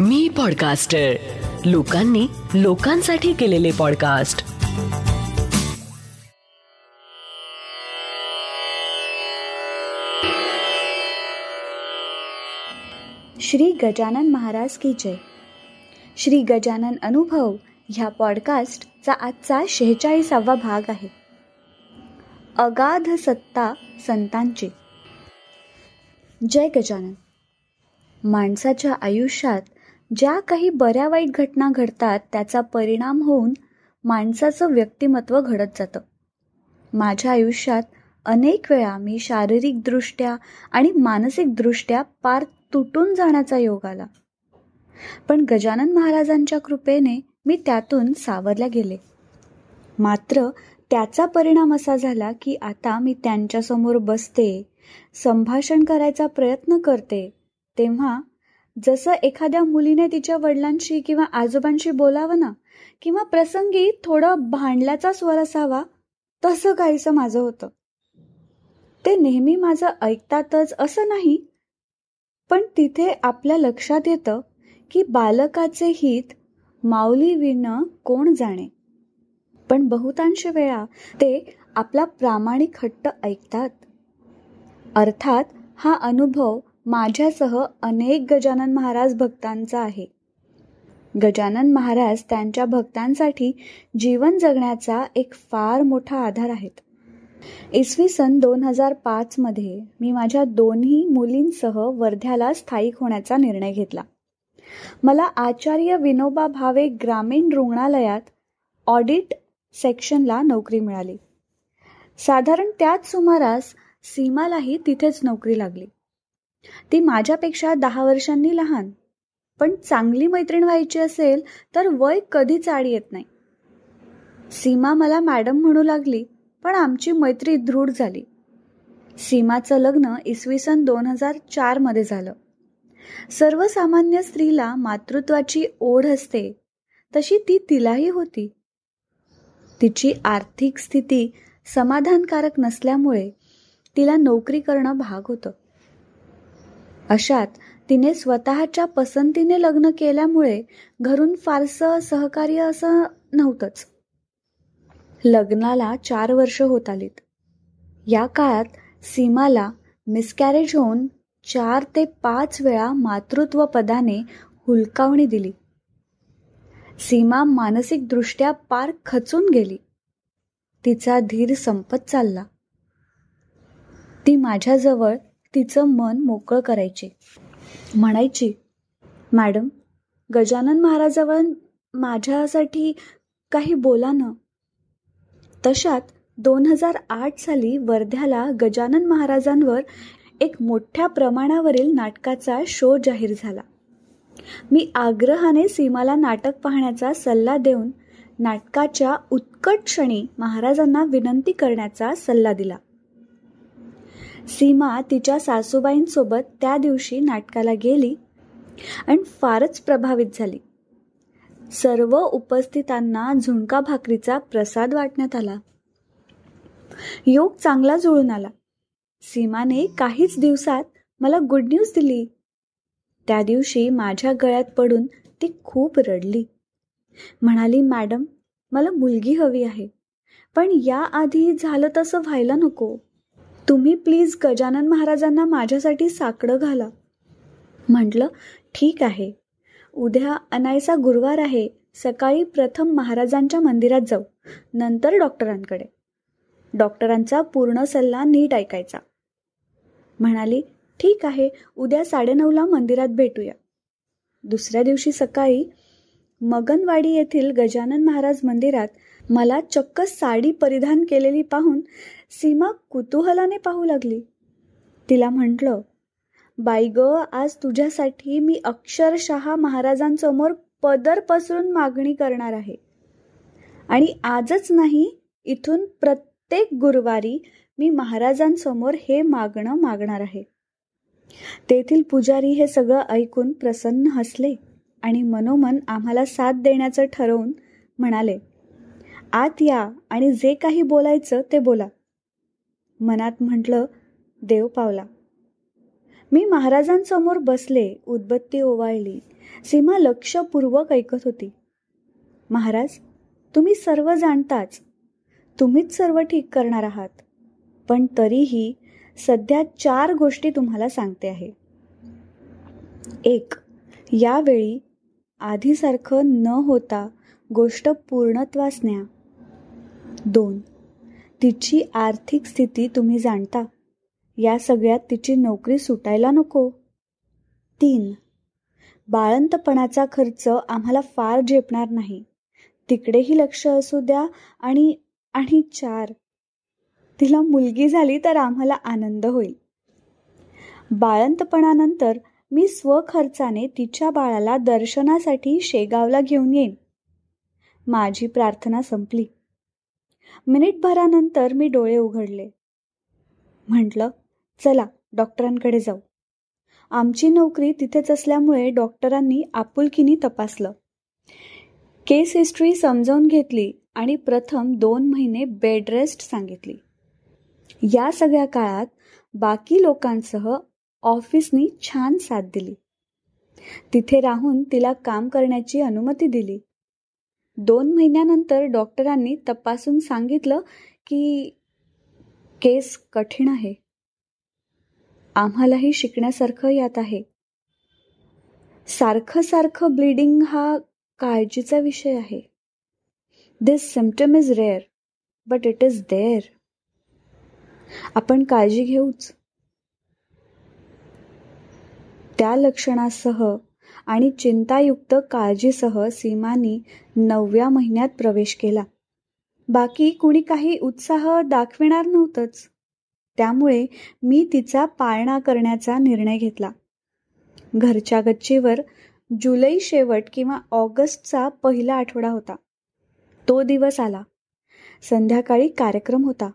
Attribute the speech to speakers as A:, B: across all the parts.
A: मी podcaster लोकांनी लोकांसाठी केलेले पॉडकास्ट
B: श्री गजानन महाराज की जय. श्री गजानन अनुभव ह्या पॉडकास्टचा आजचा शेहेचाळीसावा भाग आहे. अगाध सत्ता संतांची. जय गजानन. माणसाच्या आयुष्यात ज्या काही बऱ्या वाईट घटना घडतात त्याचा परिणाम होऊन माणसाचं व्यक्तिमत्व घडत जातं. माझ्या आयुष्यात अनेक वेळा मी शारीरिकदृष्ट्या आणि मानसिकदृष्ट्या पार तुटून जाण्याचा योग आला. पण गजानन महाराजांच्या कृपेने मी त्यातून सावरल्या गेले. मात्र त्याचा परिणाम असा झाला की आता मी त्यांच्यासमोर बसते संभाषण करायचा प्रयत्न करते तेव्हा जसं एखाद्या मुलीने तिच्या वडिलांशी किंवा आजोबांशी बोलावं ना किंवा प्रसंगी थोडं भांडल्याचा स्वर असावा तसं काहीसं माझं होतं. ते नेहमी माझं ऐकतातच असं नाही पण तिथे आपल्या लक्षात येतं की बालकाचे हित माऊली विणं कोण जाणे. पण बहुतांश वेळा ते आपला प्रामाणिक हट्ट ऐकतात. अर्थात हा अनुभव माझ्यासह अनेक गजानन महाराज भक्तांचा आहे. गजानन महाराज त्यांच्या भक्तांसाठी जीवन जगण्याचा एक फार मोठा आधार आहेत. इसवी सन दोन हजार पाचमध्ये मी माझ्या दोन्ही मुलींसह वर्ध्याला स्थायिक होण्याचा निर्णय घेतला. मला आचार्य विनोबा भावे ग्रामीण रुग्णालयात ऑडिट सेक्शनला नोकरी मिळाली. साधारण त्याच सुमारास सीमालाही तिथेच नोकरी लागली. ती माझ्यापेक्षा दहा वर्षांनी लहान. पण चांगली मैत्रीण व्हायची असेल तर वय कधीच आड येत नाही. सीमा मला मॅडम म्हणू लागली पण आमची मैत्री दृढ झाली. सीमाचं लग्न इसवी सन दोन हजार चारमध्ये झालं. सर्वसामान्य स्त्रीला मातृत्वाची ओढ असते तशी ती तिलाही होती. तिची आर्थिक स्थिती समाधानकारक नसल्यामुळे तिला नोकरी करणं भाग होतं. अशात तिने स्वतःच्या पसंतीने लग्न केल्यामुळे घरून फारसं सहकार्य असं नव्हतंच. लग्नाला चार वर्ष होत आलीत. या काळात सीमाला मिसकॅरेज होऊन चार ते पाच वेळा मातृत्व पदाने हुलकावणी दिली. सीमा मानसिकदृष्ट्या पार खचून गेली. तिचा धीर संपत चालला. ती माझ्याजवळ तिचं मन मोकळं करायची. म्हणायची मॅडम गजानन महाराजावर माझ्यासाठी काही बोला ना. तशात दोन हजार आठ साली वर्ध्याला गजानन महाराजांवर एक मोठ्या प्रमाणावरील नाटकाचा शो जाहीर झाला. मी आग्रहाने सीमाला नाटक पाहण्याचा सल्ला देऊन नाटकाच्या उत्कट क्षणी महाराजांना विनंती करण्याचा सल्ला दिला. सीमा तिच्या सासूबाईंसोबत त्या दिवशी नाटकाला गेली आणि फारच प्रभावित झाली. सर्व उपस्थितांना झुणका भाकरीचा प्रसाद वाटण्यात आला. योग चांगला जुळून आला. सीमाने काहीच दिवसात मला गुड न्यूज दिली. त्या दिवशी माझ्या गळ्यात पडून ती खूप रडली. म्हणाली मॅडम मला मुलगी हवी आहे. पण याआधी झालं तसं व्हायला नको. तुम्ही प्लीज गजानन महाराजांना माझ्यासाठी साकडं घाला. म्हटलं ठीक आहे. उद्या अनायसा गुरुवार आहे. सकाळी प्रथम महाराजांच्या मंदिरात जाऊ. नंतर डॉक्टरांकडे. डॉक्टरांचा पूर्ण सल्ला नीट ऐकायचा. म्हणाली ठीक आहे. उद्या साडेनऊला मंदिरात भेटूया. दुसऱ्या दिवशी सकाळी मगनवाडी येथील गजानन महाराज मंदिरात मला चक्क साडी परिधान केलेली पाहून सीमा कुतूहलाने पाहू लागली. तिला म्हटलं बाई ग आज तुझ्यासाठी मी अक्षरशः महाराजांसमोर पदर पसरून मागणी करणार आहे. आणि आजच नाही इथून प्रत्येक गुरुवारी मी महाराजांसमोर हे मागणं मागणार आहे. तेथील पुजारी हे सगळं ऐकून प्रसन्न हसले. आणि मनोमन आम्हाला साथ देण्याचं ठरवून म्हणाले आत या आणि जे काही बोलायचं ते बोला. मनात म्हटलं देव पावला. मी महाराजांसमोर बसले उदबत्ती ओवाळली सीमा लक्षपूर्वक ऐकत होती. महाराज तुम्ही सर्व जाणताच. तुम्हीच सर्व ठीक करणार आहात. पण तरीही सध्या चार गोष्टी तुम्हाला सांगते आहे. एक यावेळी आधीसारखं न होता गोष्ट पूर्णत्वास न्या दोन. तिची आर्थिक स्थिती तुम्ही जाणता. या सगळ्यात तिची नोकरी सुटायला नको. तीन. बाळंतपणाचा खर्च आम्हाला फार झेपणार नाही. तिकडेही लक्ष असू द्या आणि आणि चार. तिला मुलगी झाली तर आम्हाला आनंद होईल. बाळंतपणानंतर मी स्वखर्चाने तिच्या बाळाला दर्शनासाठी शेगावला घेऊन येईन. माझी प्रार्थना संपली. मिनिटभरानंतर मी डोळे उघडले. म्हटलं चला डॉक्टरांकडे जाऊ. आमची नोकरी तिथेच असल्यामुळे डॉक्टरांनी आपुलकीनी तपासलं. केस हिस्ट्री समजावून घेतली आणि प्रथम दोन महिने बेड रेस्ट सांगितली. या सगळ्या काळात बाकी लोकांसह ऑफिसनी छान साथ दिली. तिथे राहून तिला काम करण्याची अनुमती दिली. दोन महिन्यानंतर डॉक्टरांनी तपासून सांगितलं की केस कठीण आहे. आम्हालाही शिकण्यासारखं यात आहे. सारखं सारखं ब्लिडिंग हा काळजीचा विषय आहे. This symptom is rare but it is there आपण काळजी घेऊच. त्या लक्षणासह आणि चिंतायुक्त काळजीसह सीमानी नवव्या महिन्यात प्रवेश केला. बाकी कुणी काही उत्साह दाखविणार नव्हतंच. त्यामुळे मी तिचा पाळणा करण्याचा निर्णय घेतला. घरच्या गच्चीवर जुलै शेवट किंवा ऑगस्टचा पहिला आठवडा होता. तो दिवस आला. संध्याकाळी कार्यक्रम होता.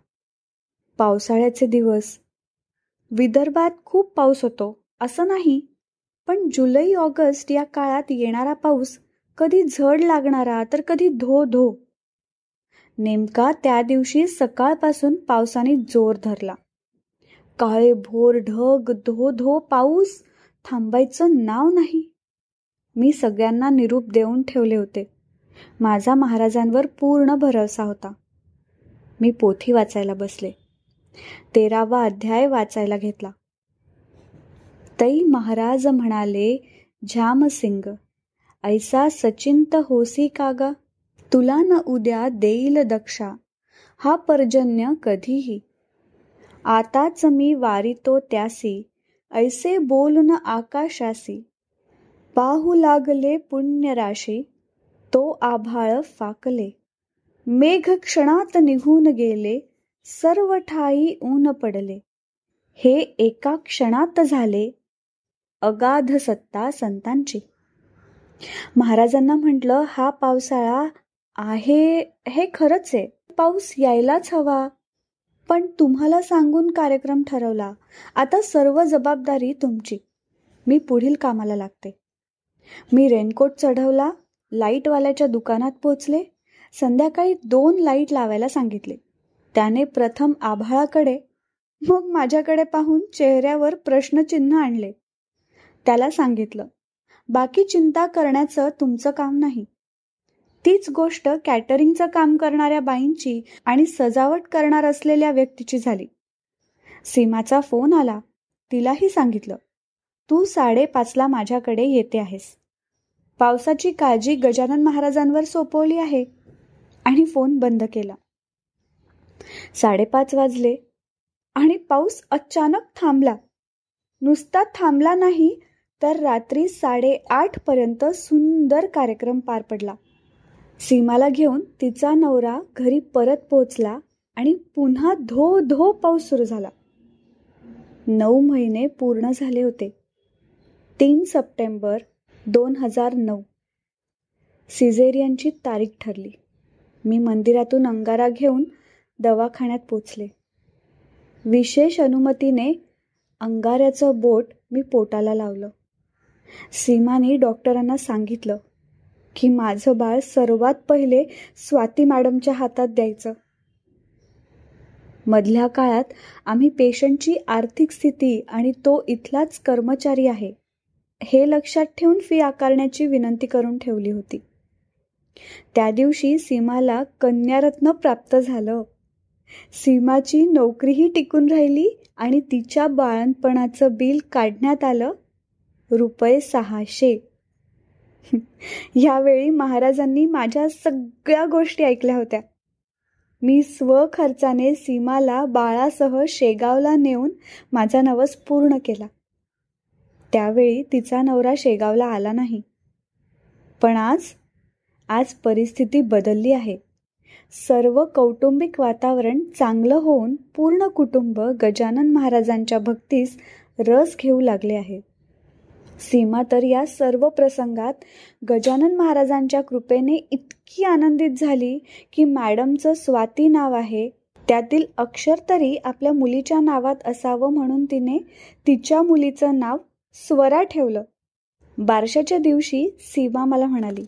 B: पावसाळ्याचे दिवस. विदर्भात खूप पाऊस होतो असं नाही. पण जुलै ऑगस्ट या काळात येणारा पाऊस कधी झड लागणारा तर कधी धो धो. नेमका त्या दिवशी सकाळपासून पावसाने जोर धरला. काळे भोर ढग धो धो पाऊस थांबायचं नाव नाही. मी सगळ्यांना निरूप देऊन ठेवले होते. माझा महाराजांवर पूर्ण भरवसा होता. मी पोथी वाचायला बसले. तेरावा अध्याय वाचायला घेतला. तै महाराज म्हणाले झ्यामसिंग ऐसा सचिंत होसी कागा तुला न उद्या देईल दक्षा. हा पर्जन्य कधीही. आताच मी वारितो त्यासी ऐसे बोलून आकाशासी. पाहू लागले पुण्यराशी तो आभाळ फाकले. मेघ क्षणात निघून गेले सर्व ठाई ऊन पडले. हे एका क्षणात झाले अगाध सत्ता संतांची. महाराजांना म्हटलं हा पावसाळा आहे हे खरंच आहे. पाऊस यायलाच हवा. पण तुम्हाला सांगून कार्यक्रम ठरवला. आता सर्व जबाबदारी तुमची. मी पुढील कामाला लागते. मी रेनकोट चढवला लाईटवाल्याच्या दुकानात पोचले. संध्याकाळी दोन लाइट लावायला सांगितले. त्याने प्रथम आभाळाकडे मग माझ्याकडे पाहून चेहऱ्यावर प्रश्नचिन्ह आणले. त्याला सांगितलं बाकी चिंता करण्याचं तुमचं काम नाही. तीच गोष्ट कॅटरिंगचं काम करणाऱ्या बाईंची आणि सजावट करणार असलेल्या व्यक्तीची झाली. सीमाचा फोन आला. तिलाही सांगितलं तू साडेपाचला माझ्याकडे येते आहेस. पावसाची काळजी गजानन महाराजांवर सोपवली आहे. आणि फोन बंद केला. साडेपाच वाजले आणि पाऊस अचानक थांबला. नुसता थांबला नाही तर रात्री साडेआठपर्यंत सुंदर कार्यक्रम पार पडला. सीमाला घेऊन तिचा नवरा घरी परत पोहोचला आणि पुन्हा धो धो पाऊस सुरू झाला. नऊ महिने पूर्ण झाले होते. तीन सप्टेंबर दोन हजार नऊ. सिझेरियनची तारीख ठरली. मी मंदिरातून अंगारा घेऊन दवाखान्यात पोचले विशेष अनुमतीने अंगाऱ्याचं बोट मी पोटाला लावलं. सीमाने डॉक्टरांना सांगितलं की माझं बाळ सर्वात पहिले स्वाती मॅडमच्या हातात द्यायचं. मधल्या काळात आम्ही पेशंटची आर्थिक स्थिती आणि तो इथलाच कर्मचारी आहे हे लक्षात ठेवून फी आकारण्याची विनंती करून ठेवली होती. त्या दिवशी सीमाला कन्यारत्न प्राप्त झालं. सीमाची नोकरीही टिकून राहिली आणि तिच्या बाळणपणाचं बिल काढण्यात आलं रुपये सहाशे. यावेळी महाराजांनी माझ्या सगळ्या गोष्टी ऐकल्या होत्या. मी स्वखर्चाने सीमाला बाळासह शेगावला नेऊन माझा नवस पूर्ण केला. त्यावेळी तिचा नवरा शेगावला आला नाही. पण आज आज परिस्थिती बदलली आहे. सर्व कौटुंबिक वातावरण चांगलं होऊन पूर्ण कुटुंब गजानन महाराजांच्या भक्तीस रस घेऊ लागले आहे. सीमा तर या सर्व प्रसंगात गजानन महाराजांच्या कृपेने इतकी आनंदित झाली की मॅडमचं स्वाती नाव आहे. त्यातील अक्षर तरी आपल्या मुलीच्या नावात असावं म्हणून तिने तिच्या मुलीचं नाव स्वरा ठेवलं. बारशाच्या दिवशी सीमा मला म्हणाली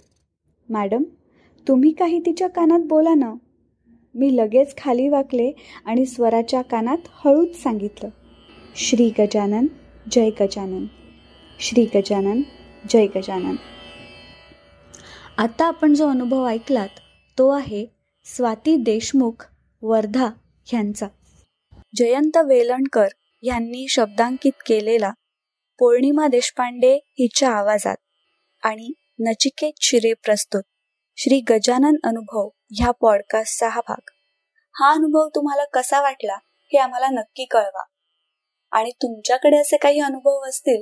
B: मॅडम तुम्ही काही तिच्या कानात बोला ना. मी लगेच खाली वाकले आणि स्वराच्या कानात हळूच सांगितलं श्री गजानन जय गजानन. श्री गजानन जय गजानन. आता आपण जो अनुभव ऐकलात तो आहे स्वाती देशमुख वर्धा ह्यांचा जयंत वेलणकर यांनी शब्दांकित केलेला पौर्णिमा देशपांडे हिच्या आवाजात आणि नचिकेत शिरे प्रस्तुत श्री गजानन अनुभव ह्या पॉडकास्टचा हा भाग. हा अनुभव तुम्हाला कसा वाटला हे आम्हाला नक्की कळवा. आणि तुमच्याकडे असे काही अनुभव असतील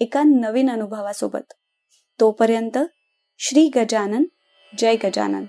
B: एका नवीन अनुभवासोबत. तोपर्यंत श्री गजानन जय गजानन.